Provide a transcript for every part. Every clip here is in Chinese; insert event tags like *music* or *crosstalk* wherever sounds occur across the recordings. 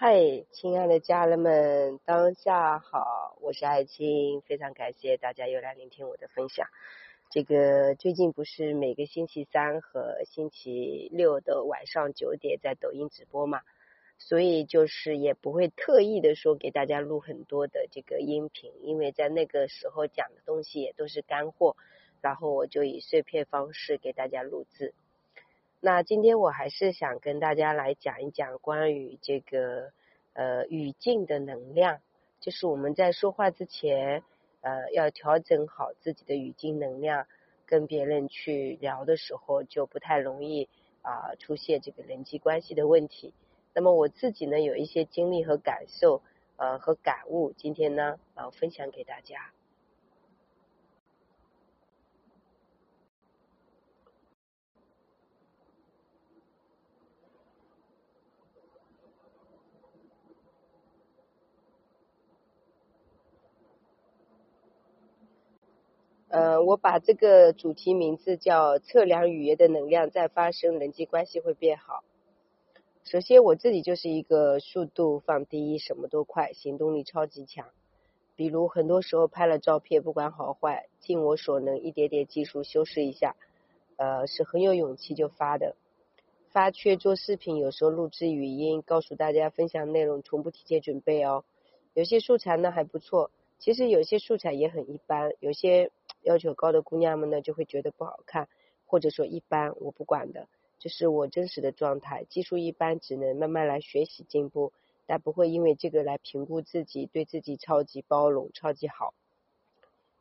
嗨，亲爱的家人们，当下好，我是爱青，非常感谢大家又来聆听我的分享。这个最近不是每个星期三和星期六的晚上九点在抖音直播嘛，所以就是也不会特意的说给大家录很多的这个音频，因为在那个时候讲的东西也都是干货，然后我就以碎片方式给大家录制。那今天我还是想跟大家来讲一讲关于这个呃语境的能量，就是我们在说话之前呃要调整好自己的语境能量，跟别人去聊的时候就不太容易啊出现这个人际关系的问题。那么我自己呢有一些经历和感受呃和感悟，今天呢啊分享给大家。呃，我把这个主题名字叫“测量语言的能量再发生，人际关系会变好”。首先，我自己就是一个速度放第一，什么都快，行动力超级强。比如，很多时候拍了照片，不管好坏，尽我所能，一点点技术修饰一下，呃，是很有勇气就发的。发圈做视频，有时候录制语音，告诉大家分享内容，从不提前准备哦。有些素材呢还不错，其实有些素材也很一般，有些。要求高的姑娘们呢，就会觉得不好看，或者说一般，我不管的，这是我真实的状态。技术一般，只能慢慢来学习进步，但不会因为这个来评估自己，对自己超级包容、超级好。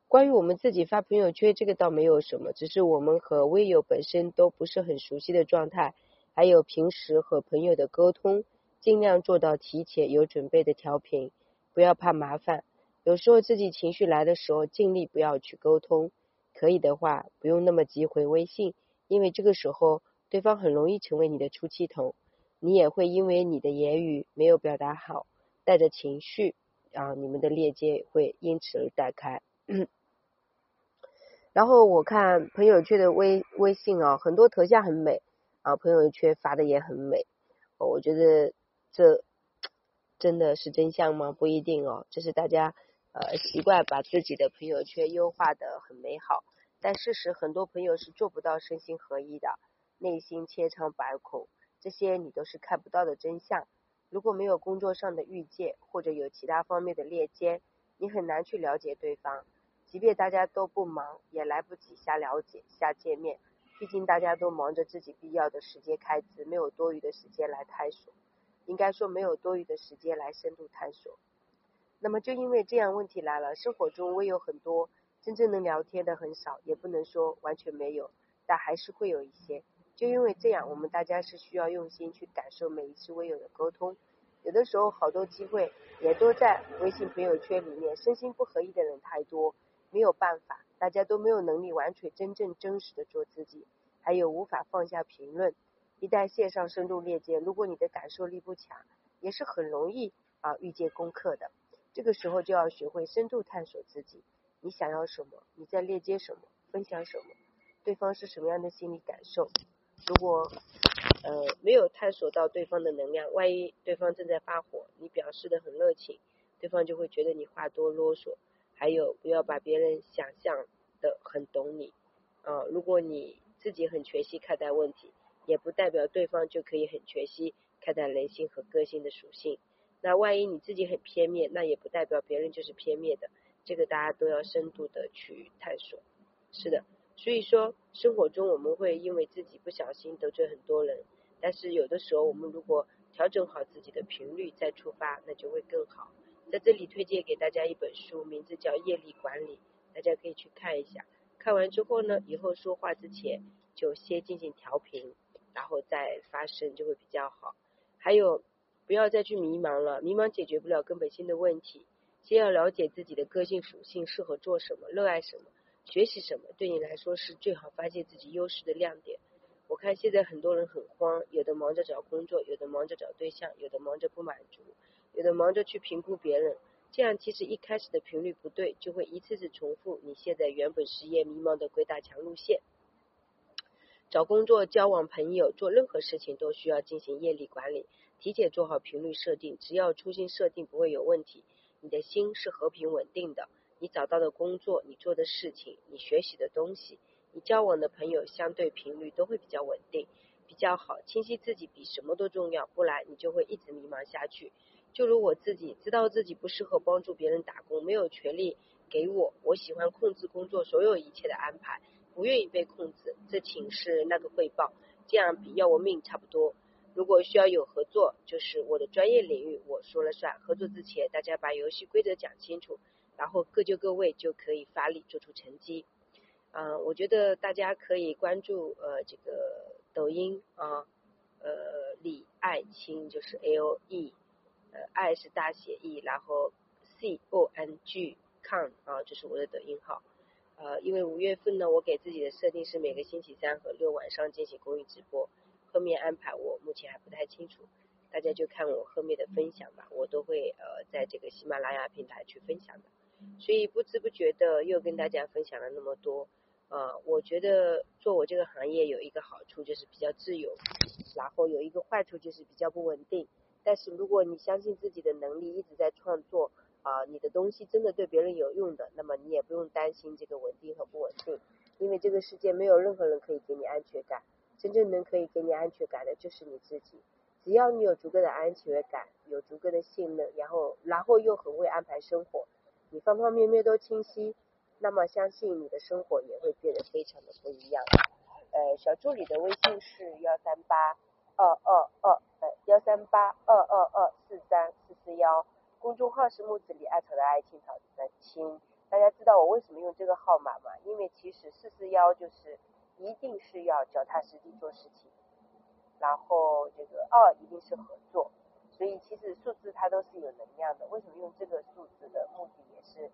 关于我们自己发朋友圈，这个倒没有什么，只是我们和微友本身都不是很熟悉的状态，还有平时和朋友的沟通，尽量做到提前有准备的调频，不要怕麻烦。有时候自己情绪来的时候，尽力不要去沟通。可以的话，不用那么急回微信，因为这个时候对方很容易成为你的出气筒，你也会因为你的言语没有表达好，带着情绪啊，你们的链接会因此而断开。*coughs* 然后我看朋友圈的微微信啊，很多头像很美啊，朋友圈发的也很美，我觉得这 *tsk* 真的是真相吗？不一定哦，这是大家。呃，习惯把自己的朋友圈优化的很美好，但事实很多朋友是做不到身心合一的，内心千疮百孔，这些你都是看不到的真相。如果没有工作上的遇见，或者有其他方面的链接，你很难去了解对方。即便大家都不忙，也来不及瞎了解、瞎见面，毕竟大家都忙着自己必要的时间开支，没有多余的时间来探索。应该说，没有多余的时间来深度探索。那么就因为这样问题来了，生活中微有很多，真正能聊天的很少，也不能说完全没有，但还是会有一些。就因为这样，我们大家是需要用心去感受每一次微友的沟通。有的时候好多机会也都在微信朋友圈里面，身心不合一的人太多，没有办法，大家都没有能力完全真正真实的做自己，还有无法放下评论。一旦线上深度链接，如果你的感受力不强，也是很容易啊遇见功课的。这个时候就要学会深度探索自己，你想要什么？你在链接什么？分享什么？对方是什么样的心理感受？如果呃没有探索到对方的能量，万一对方正在发火，你表示的很热情，对方就会觉得你话多啰嗦。还有，不要把别人想象的很懂你啊。如果你自己很全息看待问题，也不代表对方就可以很全息看待人性和个性的属性。那万一你自己很片面，那也不代表别人就是片面的，这个大家都要深度的去探索。是的，所以说生活中我们会因为自己不小心得罪很多人，但是有的时候我们如果调整好自己的频率再出发，那就会更好。在这里推荐给大家一本书，名字叫《业力管理》，大家可以去看一下。看完之后呢，以后说话之前就先进行调频，然后再发声就会比较好。还有。不要再去迷茫了，迷茫解决不了根本性的问题。先要了解自己的个性属性，适合做什么，热爱什么，学习什么，对你来说是最好发现自己优势的亮点。我看现在很多人很慌，有的忙着找工作，有的忙着找对象，有的忙着不满足，有的忙着去评估别人。这样其实一开始的频率不对，就会一次次重复你现在原本失业迷茫的鬼打墙路线。找工作、交往朋友、做任何事情都需要进行业力管理。提前做好频率设定，只要初心设定不会有问题，你的心是和平稳定的，你找到的工作，你做的事情，你学习的东西，你交往的朋友，相对频率都会比较稳定，比较好。清晰自己比什么都重要，不然你就会一直迷茫下去。就如我自己知道自己不适合帮助别人打工，没有权利给我，我喜欢控制工作所有一切的安排，不愿意被控制。这请示那个汇报，这样比要我命差不多。如果需要有合作，就是我的专业领域，我说了算。合作之前，大家把游戏规则讲清楚，然后各就各位，就可以发力做出成绩。嗯，我觉得大家可以关注呃这个抖音啊，呃李爱青就是 L E 呃。爱是大写 E，然后 C O N G Con 啊，这是我的抖音号。呃，因为五月份呢，我给自己的设定是每个星期三和六晚上进行公益直播，后面安排我目前还不太清楚，大家就看我后面的分享吧，我都会呃在这个喜马拉雅平台去分享的。所以不知不觉的又跟大家分享了那么多，呃，我觉得做我这个行业有一个好处就是比较自由，然后有一个坏处就是比较不稳定。但是如果你相信自己的能力，一直在创作啊，你的东西真的对别人有用的，那么你也不用担心这个稳定和不稳定，因为这个世界没有任何人可以给你安全感，真正能可以给你安全感的就是你自己。只要你有足够的安全感，有足够的信任，然后然后又很会安排生活，你方方面面都清晰，那么相信你的生活也会变得非常的不一样。呃，小助理的微信是幺三八二二二。幺三八二二二四三四四幺，公众号是木子李艾草的爱青草的青。大家知道我为什么用这个号码吗？因为其实四四幺就是一定是要脚踏实地做事情，然后这个二一定是合作，所以其实数字它都是有能量的。为什么用这个数字的目的也是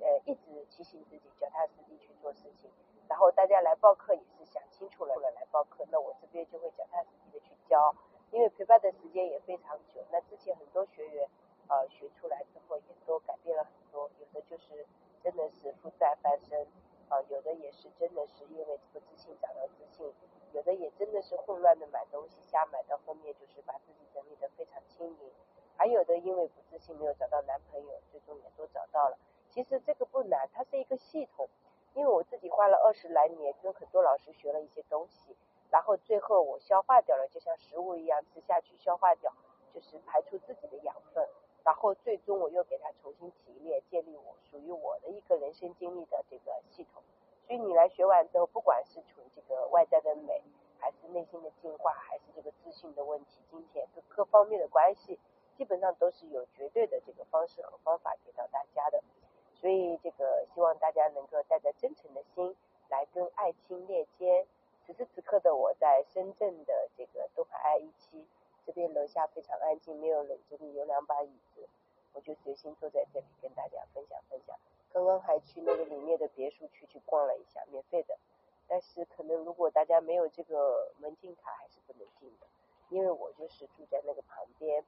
呃一直提醒自己脚踏实地去做事情。然后大家来报课也是想清楚了来报课，那我这边就会脚踏实地的去教。因为陪伴的时间也非常久，那之前很多学员呃学出来之后也都改变了很多，有的就是真的是负债翻身，啊有的也是真的是因为不自信找到自信，有也真的是混乱的买东西瞎买，到后面就是把自己整理的非常轻盈，还有的因为不自信没有找到男朋友，最终也都找到了。其实这个不难，它是一个系统，因为我自己花了二十来年跟很多老师学了一些东西。然后最后我消化掉了，就像食物一样吃下去，消化掉就是排出自己的养分。然后最终我又给它重新提炼，建立我属于我的一个人生经历的这个系统。所以你来学完之后，不管是从这个外在的美，还是内心的进化，还是这个自信的问题、金钱各各方面的关系，基本上都是有绝对的这个方式和方法给到大家的。所以这个希望大家能够带着真诚的心来跟爱青链接。此时此刻的我在深圳的这个东海 I 一期，这边楼下非常安静，没有人，这里有两把椅子，我就随心坐在这里跟大家分享分享。刚刚还去那个里面的别墅区去逛了一下，免费的。但是可能如果大家没有这个门禁卡，还是不能进的。因为我就是住在那个旁边，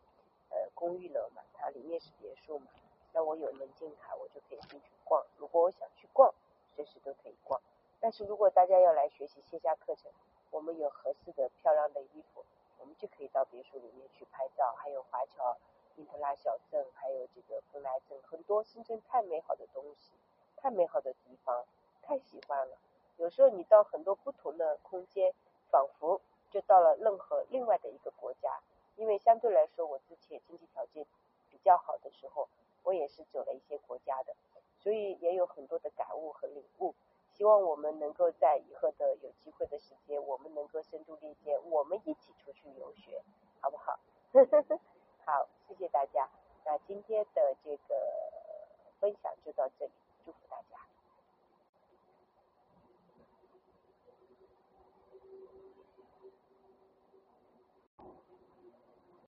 呃，公寓楼嘛，它里面是别墅嘛，那我有门禁卡，我就可以进去逛。如果我想去逛，随时都可以逛。但是如果大家要来学习线下课程，我们有合适的漂亮的衣服，我们就可以到别墅里面去拍照。还有华侨因特拉小镇，还有这个蓬莱镇，很多深圳太美好的东西，太美好的地方，太喜欢了。有时候你到很多不同的空间，仿佛就到了任何另外的一个国家。因为相对来说，我之前经济条件比较好的时候，我也是走了一些国家的，所以也有很多的感悟和领悟。希望我们能够在以后的有机会的时间，我们能够深度链接，我们一起出去游学，好不好？呵呵呵，